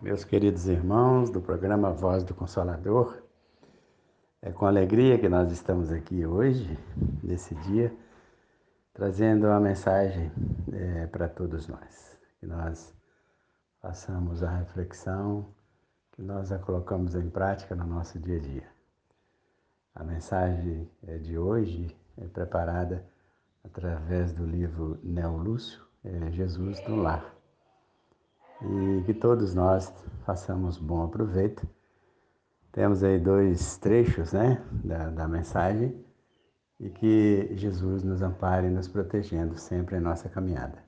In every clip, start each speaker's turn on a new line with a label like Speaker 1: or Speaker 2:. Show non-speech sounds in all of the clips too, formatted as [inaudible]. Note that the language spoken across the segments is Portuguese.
Speaker 1: Meus queridos irmãos do programa Voz do Consolador, é com alegria que nós estamos aqui hoje, nesse dia, trazendo uma mensagem é, para todos nós. Que nós façamos a reflexão, que nós a colocamos em prática no nosso dia a dia. A mensagem é, de hoje é preparada através do livro Neo Lúcio, é Jesus no Lar e que todos nós façamos bom aproveito. Temos aí dois trechos né, da, da mensagem e que Jesus nos ampare nos protegendo sempre em nossa caminhada.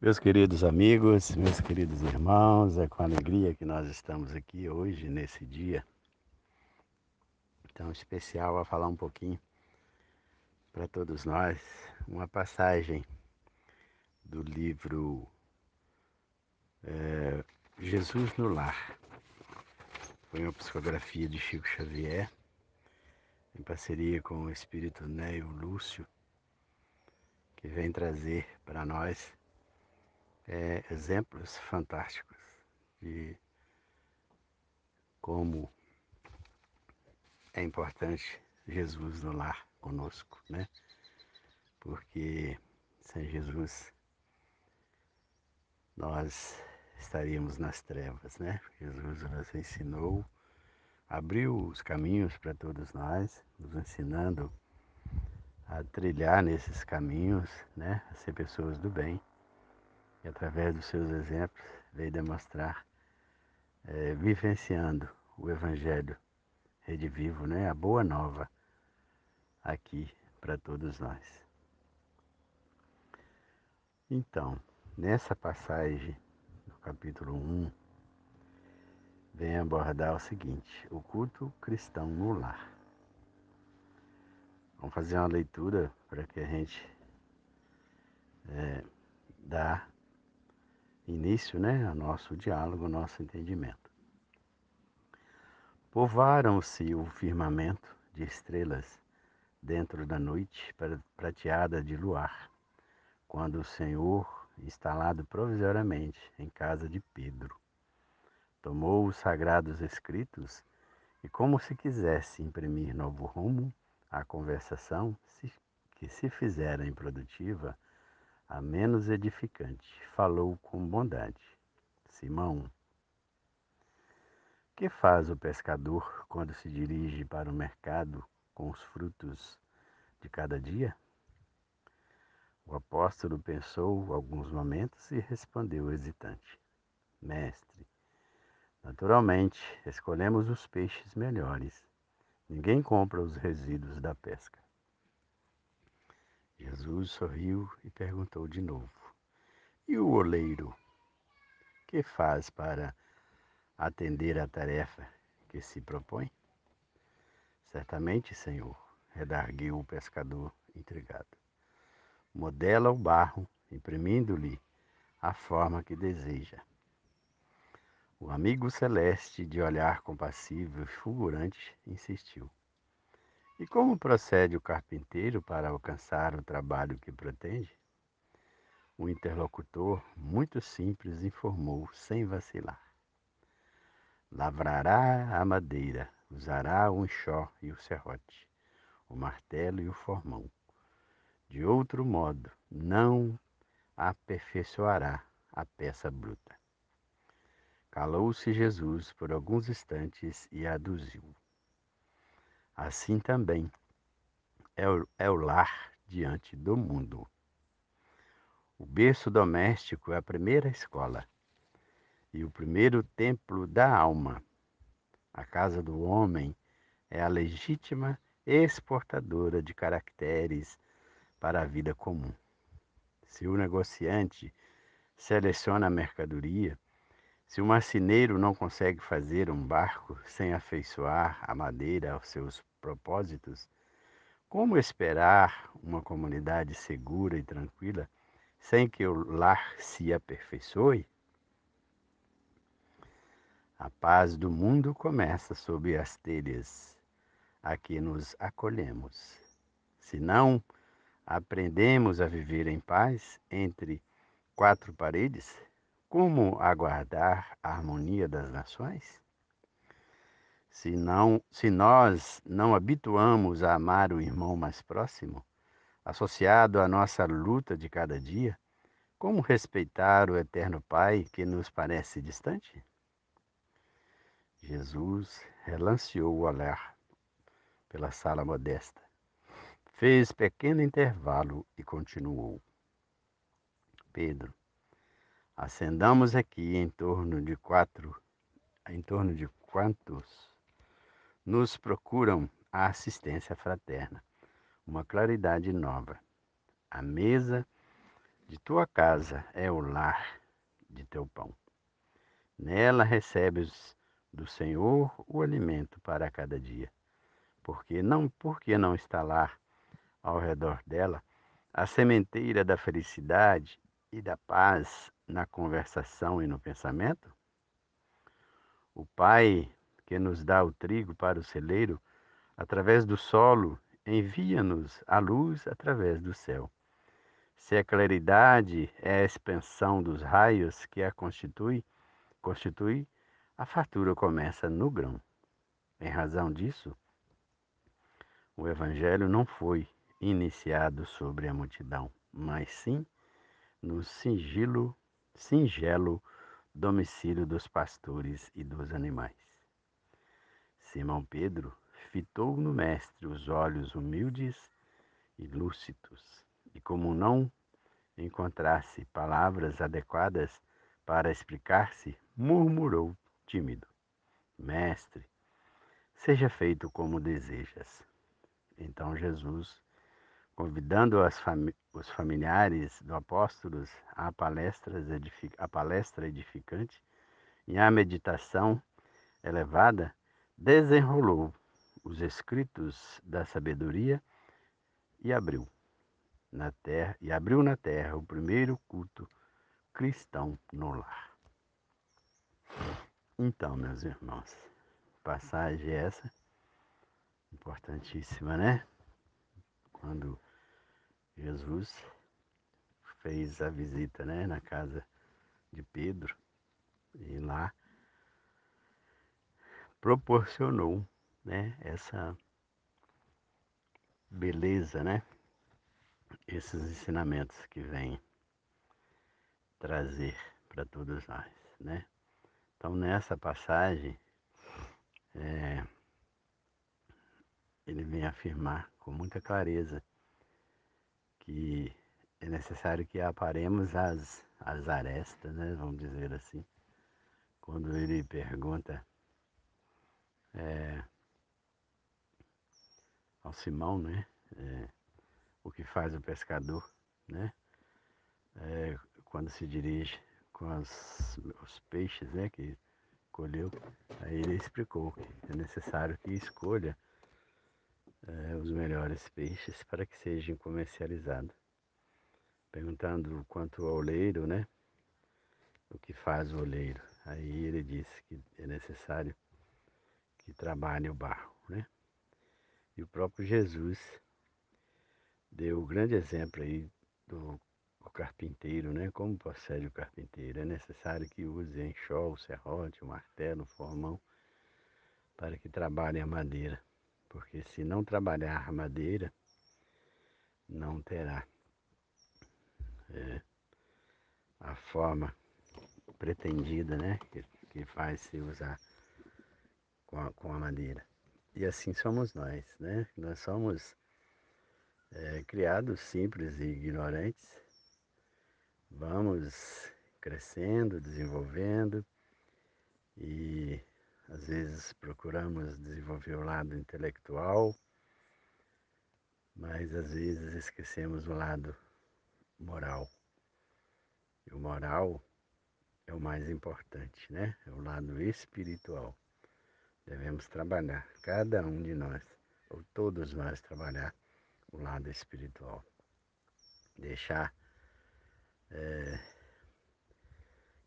Speaker 1: Meus queridos amigos, meus queridos irmãos, é com alegria que nós estamos aqui hoje, nesse dia tão especial, a falar um pouquinho para todos nós, uma passagem do livro é, Jesus no Lar. Foi uma psicografia de Chico Xavier, em parceria com o espírito Neo Lúcio, que vem trazer para nós é, exemplos fantásticos de como é importante Jesus no lar conosco, né? Porque sem Jesus nós estaríamos nas trevas, né? Jesus nos ensinou, abriu os caminhos para todos nós, nos ensinando a trilhar nesses caminhos, né? A ser pessoas do bem. E através dos seus exemplos veio demonstrar, é, vivenciando o Evangelho redivivo, né? A boa nova aqui para todos nós. Então, Nessa passagem, no capítulo 1, vem abordar o seguinte: o culto cristão no lar. Vamos fazer uma leitura para que a gente é, dá início né, ao nosso diálogo, ao nosso entendimento. Povaram-se o firmamento de estrelas dentro da noite prateada de luar, quando o Senhor instalado provisoriamente em casa de Pedro. Tomou os sagrados escritos e, como se quisesse imprimir novo rumo à conversação que se fizera improdutiva, a menos edificante, falou com bondade. Simão, que faz o pescador quando se dirige para o mercado com os frutos de cada dia? O apóstolo pensou alguns momentos e respondeu hesitante: Mestre, naturalmente escolhemos os peixes melhores. Ninguém compra os resíduos da pesca. Jesus sorriu e perguntou de novo: E o oleiro? Que faz para atender à tarefa que se propõe? Certamente, Senhor, redarguiu o pescador intrigado modela o barro, imprimindo-lhe a forma que deseja. O amigo celeste, de olhar compassivo e fulgurante, insistiu. E como procede o carpinteiro para alcançar o trabalho que pretende? O interlocutor, muito simples, informou, sem vacilar. Lavrará a madeira, usará o enxó e o serrote, o martelo e o formão de outro modo, não aperfeiçoará a peça bruta. Calou-se Jesus por alguns instantes e aduziu. Assim também é o, é o lar diante do mundo. O berço doméstico é a primeira escola e o primeiro templo da alma. A casa do homem é a legítima exportadora de caracteres para a vida comum. Se o negociante seleciona a mercadoria, se o marceneiro não consegue fazer um barco sem afeiçoar a madeira aos seus propósitos, como esperar uma comunidade segura e tranquila sem que o lar se aperfeiçoe? A paz do mundo começa sob as telhas a que nos acolhemos. Se não aprendemos a viver em paz entre quatro paredes, como aguardar a harmonia das nações? Se, não, se nós não habituamos a amar o irmão mais próximo, associado à nossa luta de cada dia, como respeitar o eterno Pai que nos parece distante? Jesus relanceou o olhar pela sala modesta, fez pequeno intervalo e continuou. Pedro, acendamos aqui em torno de quatro, em torno de quantos nos procuram a assistência fraterna, uma claridade nova. A mesa de tua casa é o lar de teu pão. Nela recebes do Senhor o alimento para cada dia. Porque não, porque não está lá ao redor dela a sementeira da felicidade e da paz na conversação e no pensamento? O Pai que nos dá o trigo para o celeiro, através do solo, envia-nos a luz através do céu. Se a claridade é a expansão dos raios que a constitui, constitui, a fartura começa no grão. Em razão disso, o evangelho não foi iniciado sobre a multidão, mas sim no sigilo, singelo domicílio dos pastores e dos animais. Simão Pedro fitou no mestre os olhos humildes e lúcidos e como não encontrasse palavras adequadas para explicar-se, murmurou tímido: Mestre, seja feito como desejas. Então Jesus, convidando fami os familiares do apóstolos à palestra, à palestra edificante e à meditação elevada, desenrolou os escritos da sabedoria e abriu na terra e abriu na terra o primeiro culto cristão no lar. Então, meus irmãos, passagem essa importantíssima, né? Quando Jesus fez a visita, né, na casa de Pedro e lá proporcionou, né, essa beleza, né, esses ensinamentos que vem trazer para todos nós, né? Então nessa passagem é, ele vem afirmar com muita clareza que é necessário que aparemos as, as arestas, né? Vamos dizer assim, quando ele pergunta é, ao Simão, né? É, o que faz o pescador, né? É, quando se dirige com as, os peixes, né? Que colheu, aí ele explicou que é necessário que escolha é, os melhores peixes para que sejam comercializados. Perguntando quanto ao oleiro, né? O que faz o oleiro. Aí ele disse que é necessário que trabalhe o barro, né? E o próprio Jesus deu o grande exemplo aí do carpinteiro, né? Como procede o carpinteiro? É necessário que use enxó, o serrote, o martelo, o formão, para que trabalhe a madeira. Porque se não trabalhar madeira, não terá é, a forma pretendida, né? Que, que faz se usar com a, com a madeira. E assim somos nós, né? Nós somos é, criados simples e ignorantes, vamos crescendo, desenvolvendo e às vezes procuramos desenvolver o lado intelectual, mas às vezes esquecemos o lado moral. E o moral é o mais importante, né? É o lado espiritual. Devemos trabalhar, cada um de nós, ou todos nós trabalhar o lado espiritual. Deixar é,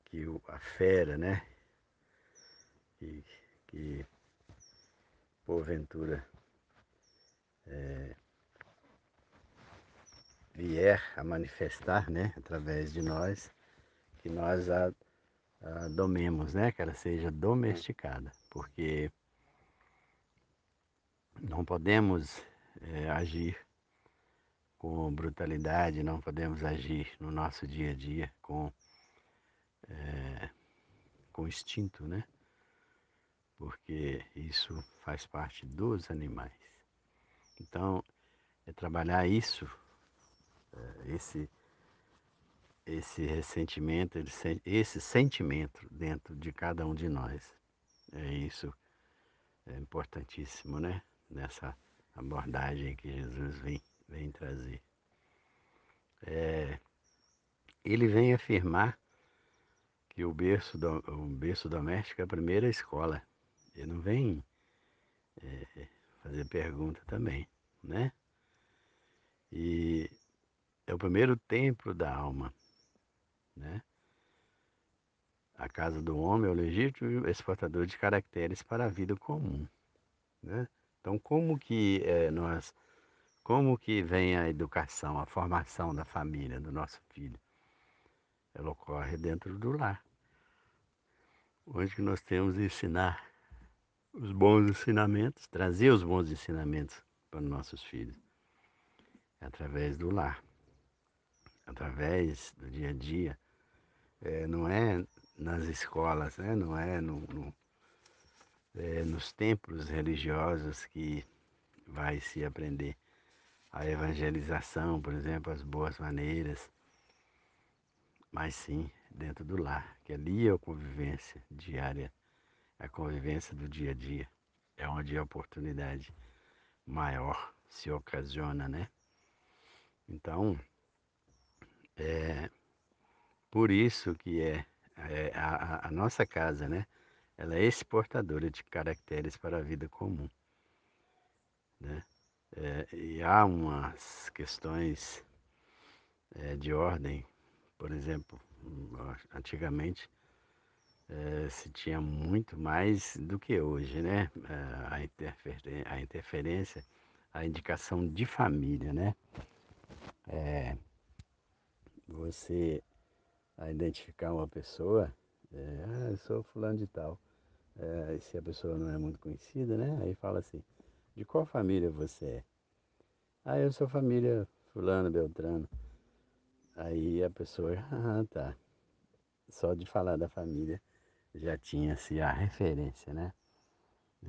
Speaker 1: que a fera, né? Que, que porventura é, vier a manifestar, né? Através de nós, que nós a, a domemos, né? Que ela seja domesticada, porque não podemos é, agir com brutalidade, não podemos agir no nosso dia a dia com, é, com instinto, né? Porque isso faz parte dos animais. Então, é trabalhar isso, é, esse, esse ressentimento, esse sentimento dentro de cada um de nós. É isso é importantíssimo, né? Nessa abordagem que Jesus vem vem trazer. É, ele vem afirmar que o berço, do, o berço doméstico é a primeira escola. Ele não vem é, fazer pergunta também, né? E é o primeiro templo da alma, né? A casa do homem é o legítimo exportador de caracteres para a vida comum, né? Então, como que é, nós como que vem a educação, a formação da família, do nosso filho? Ela ocorre dentro do lar. Onde nós temos de ensinar os bons ensinamentos, trazer os bons ensinamentos para os nossos filhos. É através do lar, através do dia a dia. É, não é nas escolas, né? não é, no, no é nos templos religiosos que vai se aprender a evangelização, por exemplo, as boas maneiras, mas sim dentro do lar, que ali é a convivência diária, a convivência do dia a dia, é onde a oportunidade maior se ocasiona, né? Então, é por isso que é, é a, a nossa casa, né? Ela é exportadora de caracteres para a vida comum, né? É, e há umas questões é, de ordem, por exemplo, antigamente é, se tinha muito mais do que hoje, né? É, a, interfer a interferência, a indicação de família, né? É, você a identificar uma pessoa, é, ah, eu sou fulano de tal. É, se a pessoa não é muito conhecida, né? Aí fala assim, de qual família você é? Ah, eu sou família fulano, beltrano. Aí a pessoa, ah, tá. Só de falar da família já tinha-se a referência, né?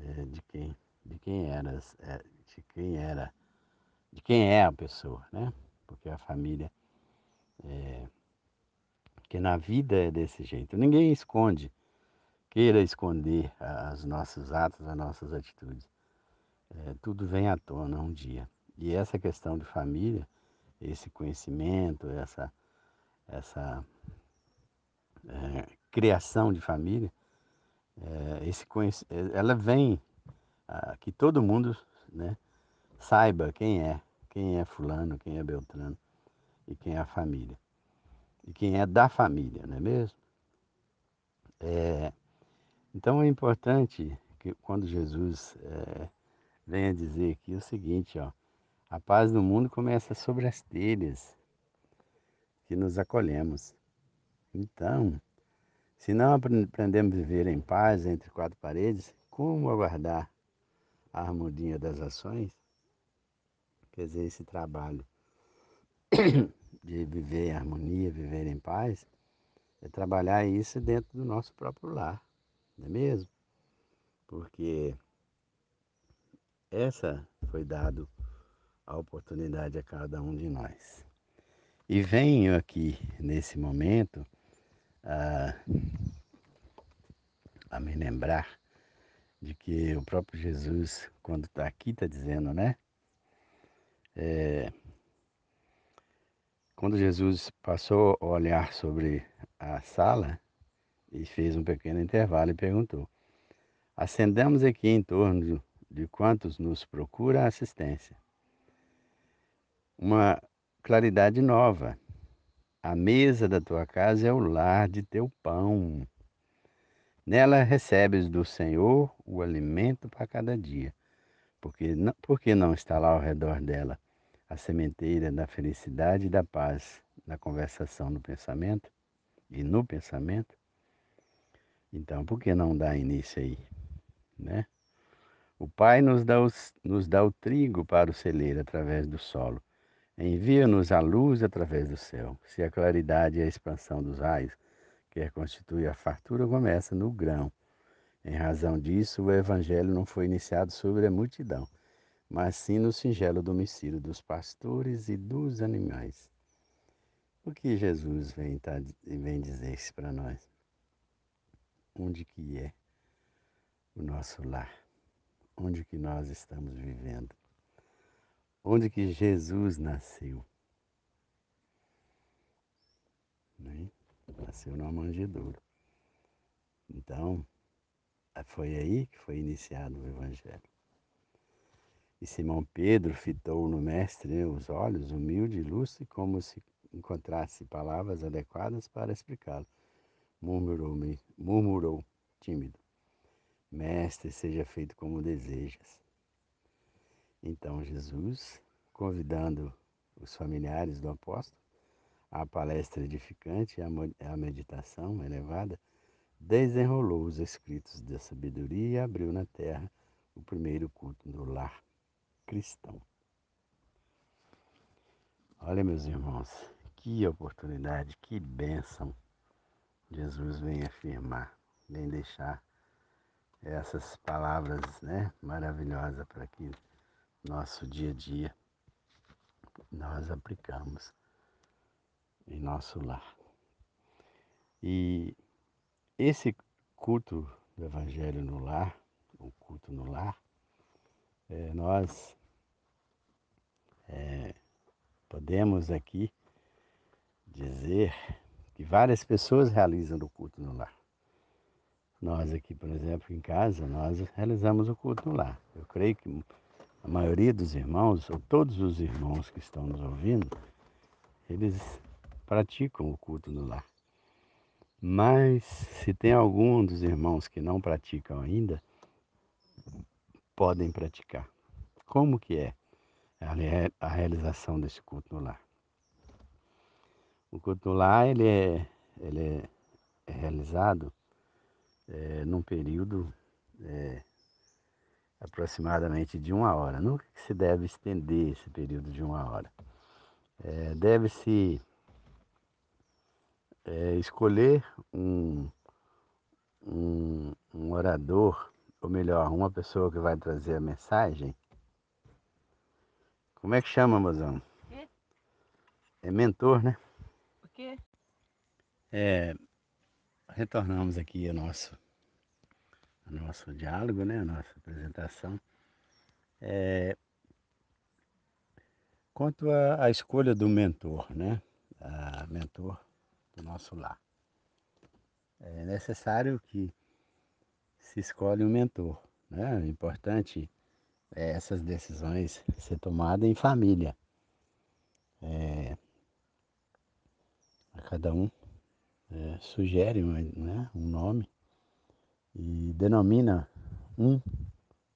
Speaker 1: É, de quem, de quem era, é, de quem era, de quem é a pessoa, né? Porque a família é, que na vida é desse jeito. Ninguém esconde, queira esconder os nossos atos, as nossas atitudes. É, tudo vem à tona um dia. E essa questão de família, esse conhecimento, essa, essa é, criação de família, é, esse ela vem a, que todo mundo né, saiba quem é, quem é fulano, quem é Beltrano e quem é a família. E quem é da família, não é mesmo? É, então é importante que quando Jesus é, venha dizer aqui o seguinte, ó, a paz do mundo começa sobre as telhas que nos acolhemos. Então, se não aprendemos a viver em paz entre quatro paredes, como aguardar a harmonia das ações? Quer dizer, esse trabalho [coughs] de viver em harmonia, viver em paz, é trabalhar isso dentro do nosso próprio lar, não é mesmo? Porque essa foi dado a oportunidade a cada um de nós. E venho aqui nesse momento a, a me lembrar de que o próprio Jesus, quando está aqui, está dizendo, né? É, quando Jesus passou a olhar sobre a sala e fez um pequeno intervalo e perguntou: Acendemos aqui em torno de quantos nos procura assistência. Uma claridade nova. A mesa da tua casa é o lar de teu pão. Nela recebes do Senhor o alimento para cada dia. Porque não, porque não está lá ao redor dela a sementeira da felicidade e da paz na conversação, no pensamento? e no pensamento, então por que não dar início aí, né? O Pai nos dá, os, nos dá o trigo para o celeiro através do solo. Envia-nos a luz através do céu. Se a claridade e a expansão dos raios quer constituir a fartura, começa no grão. Em razão disso, o Evangelho não foi iniciado sobre a multidão, mas sim no singelo domicílio dos pastores e dos animais. O que Jesus vem, tá, vem dizer para nós? Onde que é o nosso lar? Onde que nós estamos vivendo? Onde que Jesus nasceu? Né? Nasceu numa manjedoura. Então, foi aí que foi iniciado o Evangelho. E Simão Pedro fitou no mestre né, os olhos, humilde e lúcido, como se encontrasse palavras adequadas para explicá-lo. Murmurou, murmurou tímido: Mestre, seja feito como desejas. Então Jesus, convidando os familiares do apóstolo à palestra edificante e à meditação elevada, desenrolou os escritos da sabedoria e abriu na terra o primeiro culto do lar cristão. Olha, meus irmãos, que oportunidade, que bênção Jesus vem afirmar, vem deixar essas palavras né, maravilhosas para que nosso dia a dia nós aplicamos em nosso lar. E esse culto do Evangelho no lar, o culto no lar, é, nós é, podemos aqui dizer que várias pessoas realizam o culto no lar. Nós aqui, por exemplo, em casa, nós realizamos o culto no lar. Eu creio que a maioria dos irmãos, ou todos os irmãos que estão nos ouvindo, eles praticam o culto no lar. Mas se tem algum dos irmãos que não praticam ainda, podem praticar. Como que é a realização desse culto no lar? O culto no lar ele é, ele é, é realizado é, num período é, aproximadamente de uma hora. Nunca se deve estender esse período de uma hora. É, Deve-se é, escolher um, um, um orador, ou melhor, uma pessoa que vai trazer a mensagem. Como é que chama, mozão? Quê? É mentor, né?
Speaker 2: O quê?
Speaker 1: É, retornamos aqui ao nosso, nosso diálogo, né? A nossa apresentação. É, quanto à escolha do mentor, né? A mentor do nosso lar. É necessário que se escolhe um mentor. Né? É importante é, essas decisões ser tomadas em família. É, cada um é, sugere né, um nome e denomina um,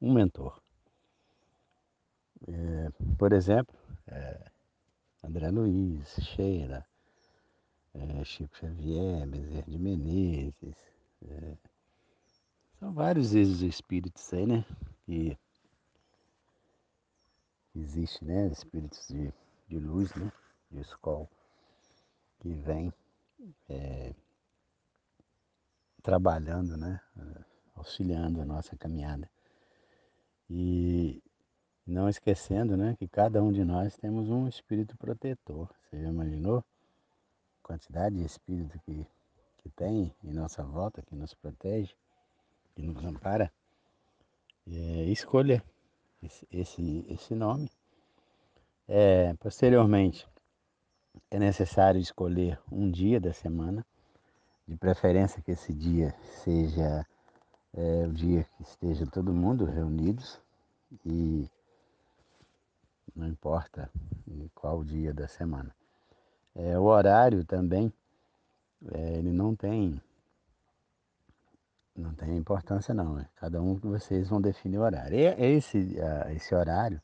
Speaker 1: um mentor. É, por exemplo, é, André Luiz, Sheila, é, Chico Xavier, Bezerra de Menezes. É, são vários espíritos aí, né? Que existe, né? Espíritos de, de luz, né? De escola, que vem é, trabalhando, né? Auxiliando a nossa caminhada. E não esquecendo, né? Que cada um de nós temos um espírito protetor. Você já imaginou? quantidade de espírito que, que tem em nossa volta, que nos protege, que nos ampara, é, escolha esse, esse, esse nome. É, posteriormente, é necessário escolher um dia da semana, de preferência que esse dia seja é, o dia que esteja todo mundo reunidos e não importa qual dia da semana. É, o horário também, é, ele não tem, não tem importância não. Né? Cada um de vocês vão definir o horário. E esse, esse horário,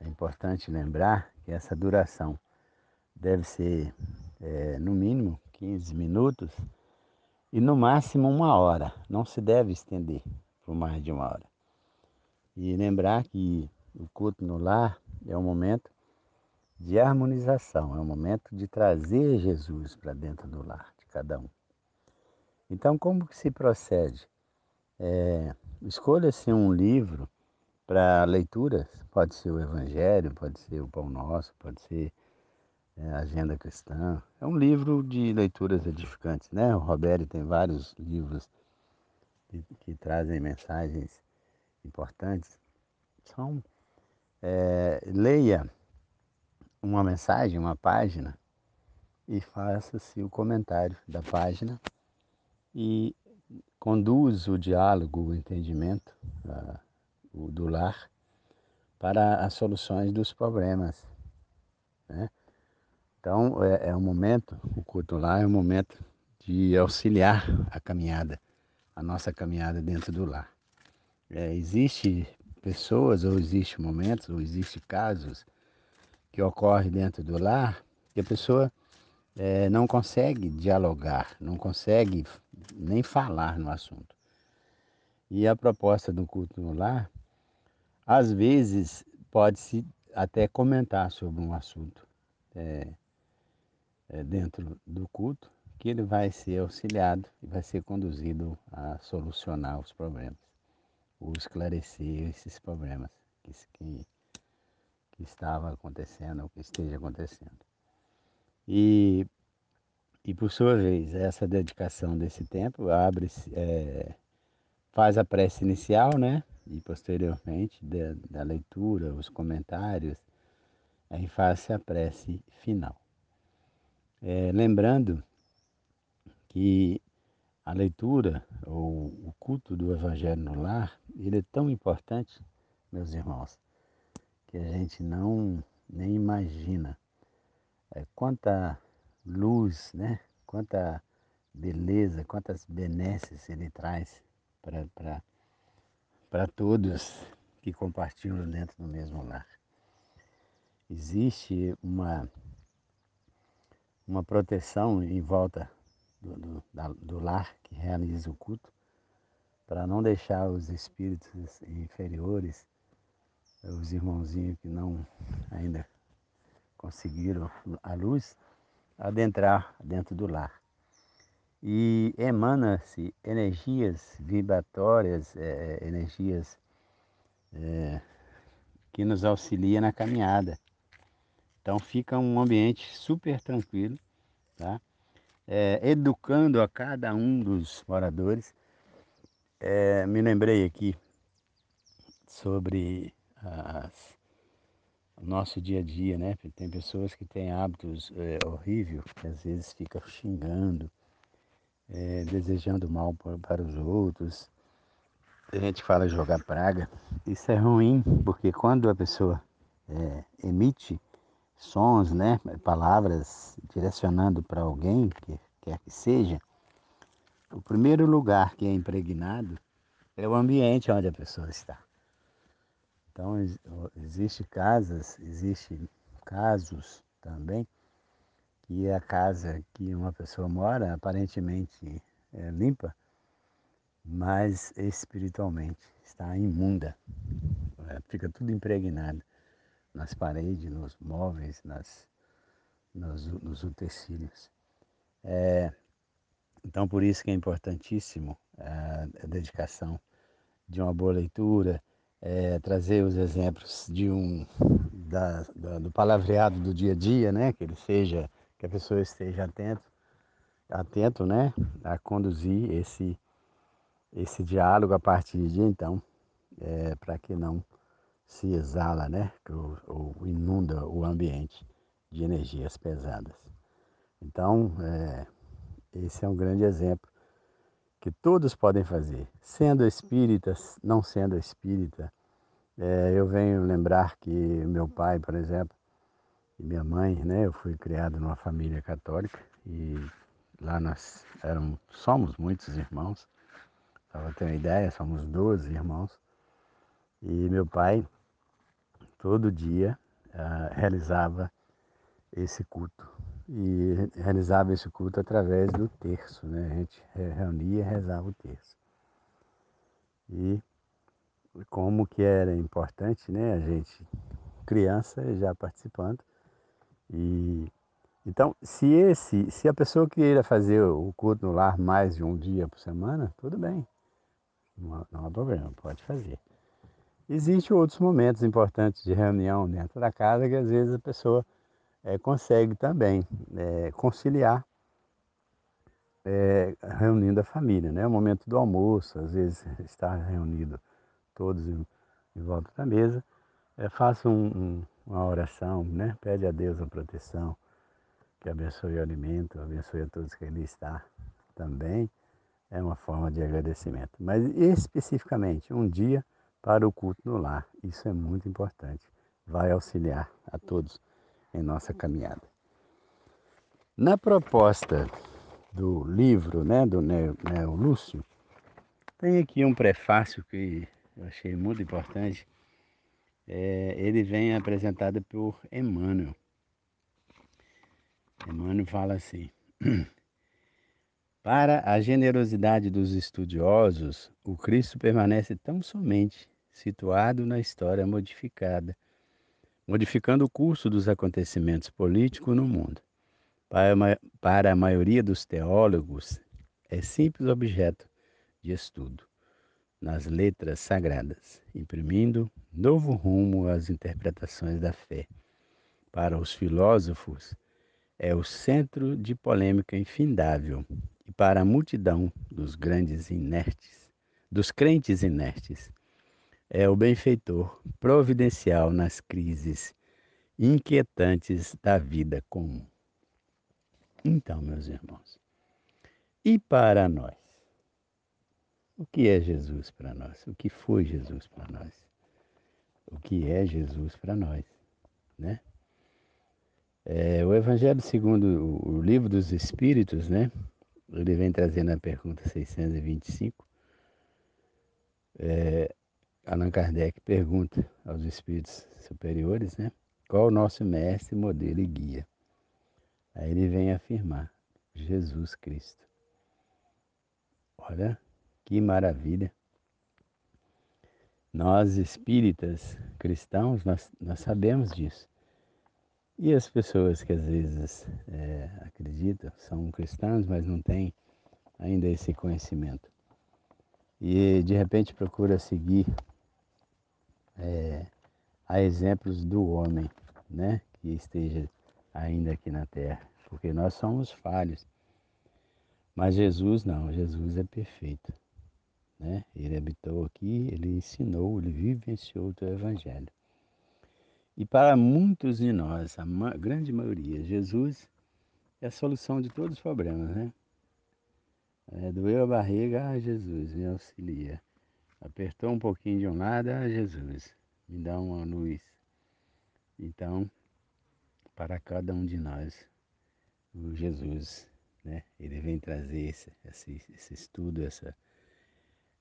Speaker 1: é importante lembrar que essa duração deve ser, é, no mínimo, 15 minutos e no máximo uma hora. Não se deve estender por mais de uma hora. E lembrar que o culto no lar é um momento de harmonização, é um momento de trazer Jesus para dentro do lar de cada um. Então, como que se procede? É, Escolha-se um livro para leituras, pode ser o Evangelho, pode ser o Pão Nosso, pode ser é, Agenda Cristã. É um livro de leituras edificantes, né? O Roberto tem vários livros que, que trazem mensagens importantes. São, é, leia uma mensagem, uma página, e faça-se o comentário da página e conduz o diálogo, o entendimento o do lar para as soluções dos problemas. Então, é, é um momento, o culto lá é um momento de auxiliar a caminhada, a nossa caminhada dentro do lar. É, existe pessoas, ou existe momentos, ou existe casos que ocorrem dentro do lar que a pessoa é, não consegue dialogar, não consegue nem falar no assunto. E a proposta do culto no lar, às vezes, pode-se até comentar sobre um assunto é, dentro do culto, que ele vai ser auxiliado e vai ser conduzido a solucionar os problemas, ou esclarecer esses problemas que, que, que estava acontecendo ou que esteja acontecendo. E, e por sua vez, essa dedicação desse tempo abre, é, faz a prece inicial, né? E posteriormente da, da leitura, os comentários, aí faz a prece final. É, lembrando que a leitura ou o culto do Evangelho no lar, ele é tão importante, meus irmãos, que a gente não nem imagina é, quanta luz, né? quanta beleza, quantas benesses ele traz para todos que compartilham dentro do mesmo lar. Existe uma, uma proteção em volta do, do, da, do lar que realiza o culto, para não deixar os espíritos inferiores, os irmãozinhos que não ainda conseguiram a luz, adentrar dentro do lar. E emana-se energias vibratórias, é, é, energias é, que nos auxiliam na caminhada. Então fica um ambiente super tranquilo, tá? É, educando a cada um dos moradores. É, me lembrei aqui sobre as o nosso dia a dia, né? Tem pessoas que têm hábitos é, horríveis, que às vezes fica xingando, é, desejando mal para, os outros. A gente fala jogar praga. Isso é ruim, porque quando a pessoa é, emite sons, né, palavras direcionando para alguém, que quer que seja, o primeiro lugar que é impregnado é o ambiente onde a pessoa está. Então, existe casas, existe casos também que a casa que uma pessoa mora aparentemente é limpa, mas espiritualmente está imunda. É, fica tudo impregnado nas paredes, nos móveis, nas, nos, nos utensílios. É, então, por isso que é importantíssimo a, a dedicação de uma boa leitura, é, trazer os exemplos de um da, da, do palavreado do dia a dia, né? Que ele seja, que a pessoa esteja atento, atento, né? A conduzir esse esse diálogo a partir de então, é, para que não se exala, né? Ou, ou, inunda o ambiente de energias pesadas. Então, é, esse é um grande exemplo que todos podem fazer, sendo espíritas, não sendo espírita. É, eu venho lembrar que meu pai, por exemplo, e minha mãe, né, eu fui criado numa família católica e lá nós éramos, somos muitos irmãos, para ter uma ideia, somos 12 irmãos. E meu pai, todo dia, uh, realizava esse culto e realizava esse culto através do terço, né? A gente reunia e rezava o terço. E como que era importante, né? A gente, criança, já participando. E então, se esse, se a pessoa queira fazer o culto no lar mais de um dia por semana, tudo bem. Não, não há problema, pode fazer. Existem outros momentos importantes de reunião dentro da casa que às vezes a pessoa é, consegue também é, conciliar é, reunindo a família, né? O momento do almoço, às vezes está reunido todos em, em volta da mesa, é, faça um, um, uma oração, né? Pede a Deus a proteção, que abençoe o alimento, abençoe a todos que ali está também. É uma forma de agradecimento. Mas especificamente um dia para o culto no lar. Isso é muito importante. Vai auxiliar a todos em nossa caminhada. Na proposta do livro né, do Neo, Neo Lúcio, tem aqui um prefácio que eu achei muito importante. É, ele vem apresentado por Emmanuel. Emmanuel fala assim: [clears throat] Para a generosidade dos estudiosos, o Cristo permanece tão somente situado na história modificada, modificando o curso dos acontecimentos políticos no mundo. Para a maioria dos teólogos, é simples objeto de estudo nas letras sagradas, imprimindo novo rumo às interpretações da fé. Para os filósofos, é o centro de polêmica infindável, e para a multidão dos grandes inertes, dos crentes inertes, é o benfeitor providencial nas crises inquietantes da vida comum. Então, meus irmãos, e para nós? O que é Jesus para nós? O que foi Jesus para nós? O que é Jesus para nós, né? É, o Evangelho segundo o livro dos Espíritos, né? Ele vem trazendo a pergunta 625. É, Allan Kardec pergunta aos espíritos superiores, né? Qual o nosso mestre, modelo e guia? Aí ele vem afirmar: Jesus Cristo. Olha que maravilha. Nós espíritas cristãos, nós, nós sabemos disso. E as pessoas que às vezes é, acreditam, são cristãos, mas não têm ainda esse conhecimento. E de repente procura seguir é, a exemplos do homem, né, que esteja ainda aqui na terra, porque nós somos falhos. Mas Jesus não, Jesus é perfeito. Né? Ele habitou aqui, ele ensinou, ele vivenciou o teu evangelho. E para muitos de nós, a ma grande maioria, Jesus é a solução de todos os problemas, né? É, doeu a barriga, ah, Jesus, me auxilia. Apertou um pouquinho de um lado, ah, Jesus, me dá uma luz. Então, para cada um de nós, o Jesus, né? Ele vem trazer esse, esse, esse estudo, essa,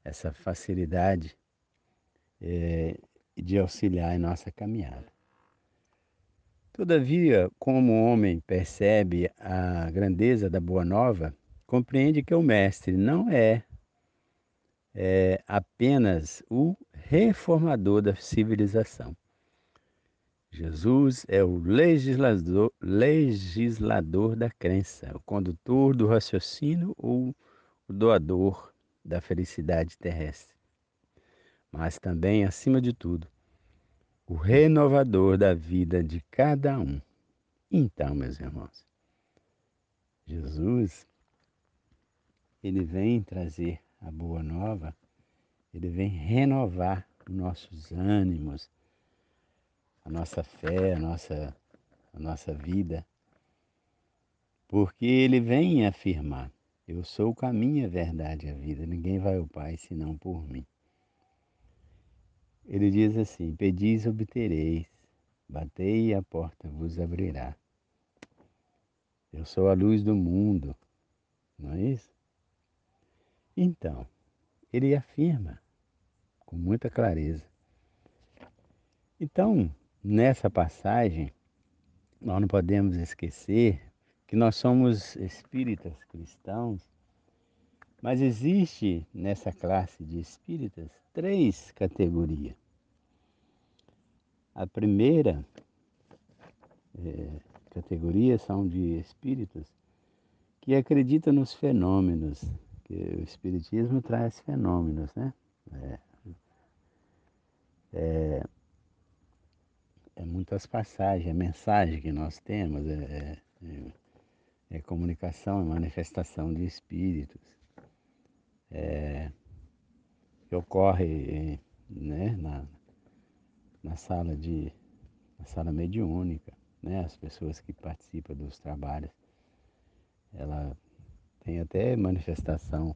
Speaker 1: essa facilidade é, de auxiliar em nossa caminhada. Todavia, como o homem percebe a grandeza da Boa Nova, compreende que o Mestre não é é apenas o reformador da civilização. Jesus é o legislador, legislador da crença, o condutor do raciocínio ou o doador da felicidade terrestre. Mas também, acima de tudo, o renovador da vida de cada um. Então, meus irmãos, Jesus, ele vem trazer a boa nova, ele vem renovar nossos ânimos, a nossa fé, a nossa, a nossa vida, porque ele vem afirmar: Eu sou o caminho, a verdade e a vida, ninguém vai ao Pai senão por mim. Ele diz assim: Pedis, obtereis, batei e a porta vos abrirá. Eu sou a luz do mundo, não é isso? Então, ele afirma com muita clareza. Então, nessa passagem, nós não podemos esquecer que nós somos espíritas cristãos, mas existe nessa classe de espíritas três categorias. A primeira é, categoria são de espíritos que acreditam nos fenômenos, o espiritismo traz fenômenos, né? É, é, é muitas passagens, é mensagem que nós temos, é, é, é comunicação, é manifestação de espíritos. É, que ocorre né, na, na sala de na sala mediúnica, né, as pessoas que participam dos trabalhos, ela tem até manifestação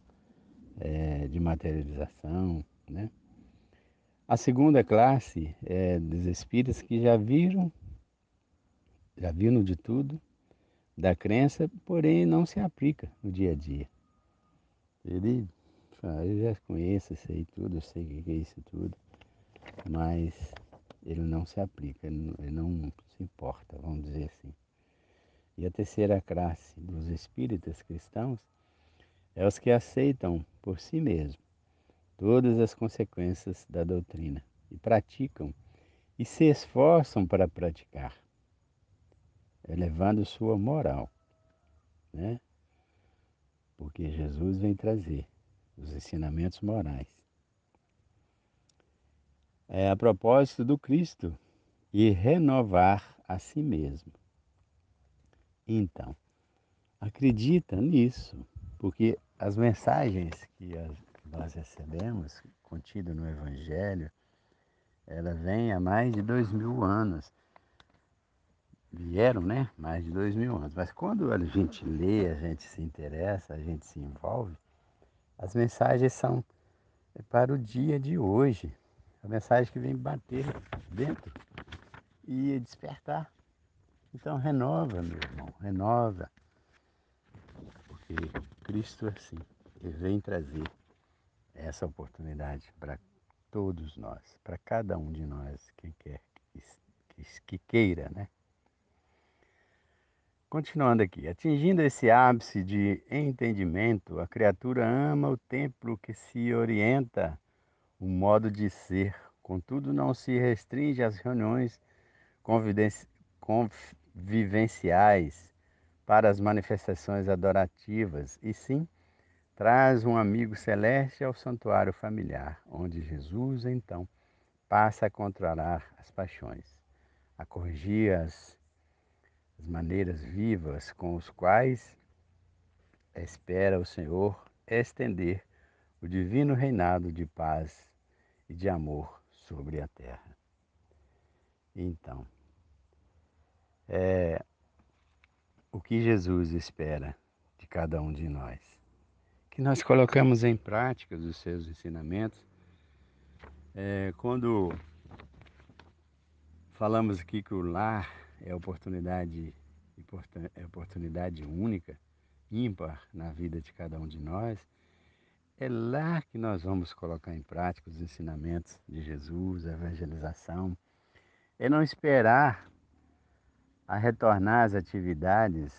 Speaker 1: é, de materialização, né? A segunda classe é dos espíritos que já viram, já viram de tudo, da crença, porém não se aplica no dia a dia. Ele fala, eu já conheço isso aí tudo, eu sei o que é isso tudo, mas ele não se aplica, ele não se importa, vamos dizer assim. E a terceira classe dos espíritas cristãos é os que aceitam por si mesmos todas as consequências da doutrina e praticam e se esforçam para praticar, elevando sua moral, né? Porque Jesus vem trazer os ensinamentos morais. É a propósito do Cristo e renovar a si mesmo. Então, acredita nisso, porque as mensagens que nós recebemos, contida no Evangelho, ela vem há mais de dois mil anos. Vieram, né? Mais de dois mil anos. Mas quando a gente lê, a gente se interessa, a gente se envolve, as mensagens são para o dia de hoje. A mensagem que vem bater dentro e despertar. Então renova, meu irmão, renova. Porque Cristo é assim, ele vem trazer essa oportunidade para todos nós, para cada um de nós, quem quer que, que queira, né? Continuando aqui, atingindo esse ápice de entendimento, a criatura ama o templo que se orienta o modo de ser, contudo não se restringe às reuniões convivenciais para as manifestações adorativas, e sim traz um amigo celeste ao santuário familiar, onde Jesus então passa a controlar as paixões, a corrigir as, as maneiras vivas com os quais espera o Senhor estender o divino reinado de paz e de amor sobre a terra. Então, é o que Jesus espera de cada um de nós que nós colocamos em prática os seus ensinamentos. É, quando falamos aqui que o lar é oportunidade, é oportunidade única, ímpar na vida de cada um de nós, é lá que nós vamos colocar em prática os ensinamentos de Jesus, a evangelização. É não esperar a retornar às atividades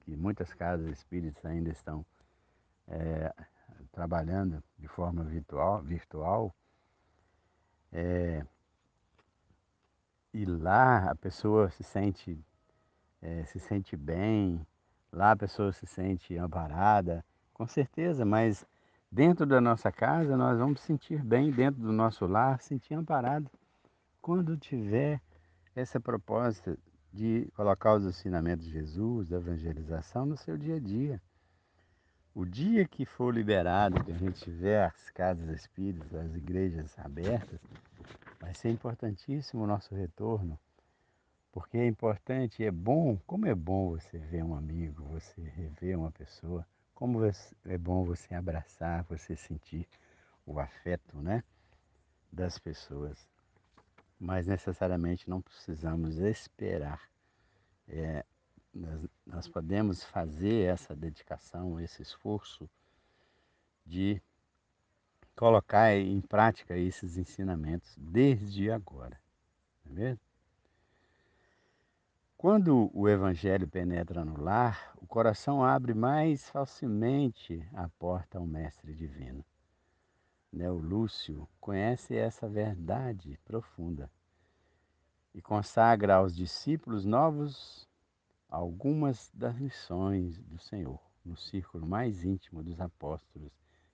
Speaker 1: que muitas casas espíritas ainda estão é, trabalhando de forma virtual, virtual é, e lá a pessoa se sente, é, se sente bem, lá a pessoa se sente amparada, com certeza, mas dentro da nossa casa nós vamos sentir bem, dentro do nosso lar, sentir amparado. Quando tiver essa proposta de colocar os ensinamentos de Jesus, da evangelização no seu dia a dia. O dia que for liberado, que a gente tiver as casas espíritas, as igrejas abertas, vai ser importantíssimo o nosso retorno, porque é importante, é bom, como é bom você ver um amigo, você rever uma pessoa, como é bom você abraçar, você sentir o afeto, né, das pessoas. Mas necessariamente não precisamos esperar é, nós, nós podemos fazer essa dedicação, esse esforço de colocar em prática esses ensinamentos desde agora, não é mesmo? Quando o Evangelho penetra no lar, o coração abre mais facilmente a porta ao Mestre Divino. Neo Lúcio conhece essa verdade profunda e consagra aos discípulos novos algumas das lições do Senhor no círculo mais íntimo dos apóstolos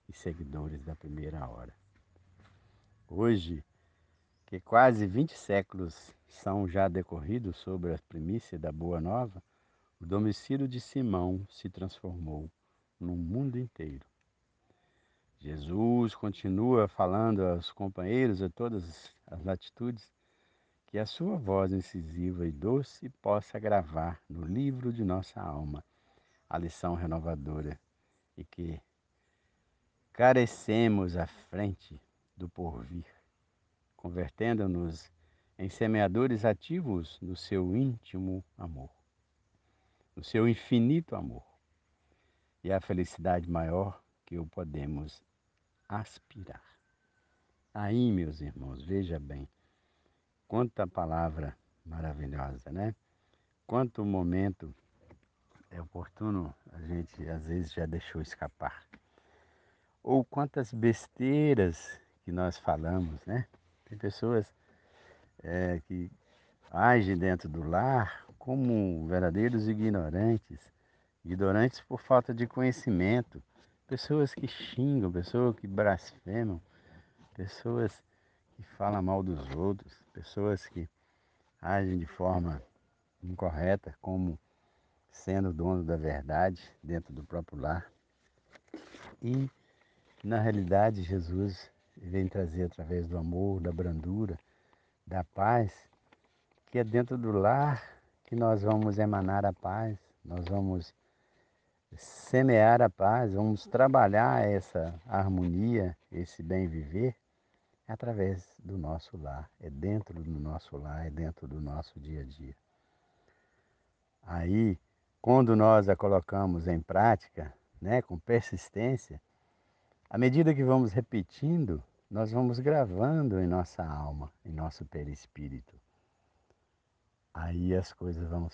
Speaker 1: e seguidores da primeira hora. Hoje, que quase 20 séculos são já decorridos sobre a primícia da Boa Nova, o domicílio de Simão se transformou no mundo inteiro. Jesus continua falando aos companheiros a todas as latitudes que a sua voz incisiva e doce possa gravar no livro de nossa alma a lição renovadora e que carecemos à frente do porvir, convertendo-nos em semeadores ativos no seu íntimo amor, no seu infinito amor. E a felicidade maior que o podemos aspirar. Aí, meus irmãos, veja bem, Quanta palavra maravilhosa, né? Quanto momento é oportuno a gente às vezes já deixou escapar. Ou quantas besteiras que nós falamos, né? Tem pessoas é, que agem dentro do lar como verdadeiros ignorantes, ignorantes por falta de conhecimento, pessoas que xingam, pessoas que blasfemam, pessoas que falam mal dos outros, pessoas que agem de forma incorreta, como sendo dono da verdade dentro do próprio lar. E, na realidade, Jesus vem trazer através do amor, da brandura, da paz, que é dentro do lar que nós vamos emanar a paz, nós vamos semear a paz, vamos trabalhar essa harmonia, esse bem viver é através do nosso lar, é dentro do nosso lar, é dentro do nosso dia a dia. Aí, quando nós a colocamos em prática, né, com persistência, à medida que vamos repetindo, nós vamos gravando em nossa alma, em nosso perispírito. Aí as coisas vão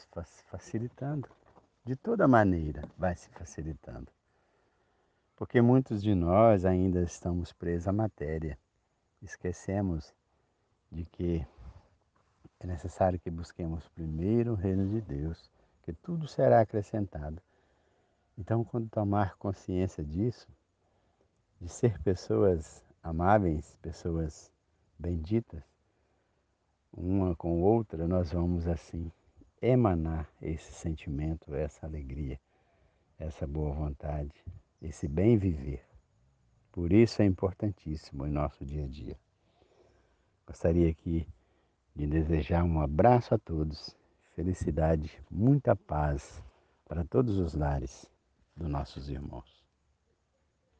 Speaker 1: facilitando. De toda maneira vai se facilitando. Porque muitos de nós ainda estamos presos à matéria esquecemos de que é necessário que busquemos primeiro o reino de Deus, que tudo será acrescentado. Então, quando tomar consciência disso, de ser pessoas amáveis, pessoas benditas, uma com outra, nós vamos assim emanar esse sentimento, essa alegria, essa boa vontade, esse bem viver. Por isso é importantíssimo em nosso dia a dia. Gostaria aqui de desejar um abraço a todos, felicidade, muita paz para todos os lares dos nossos irmãos.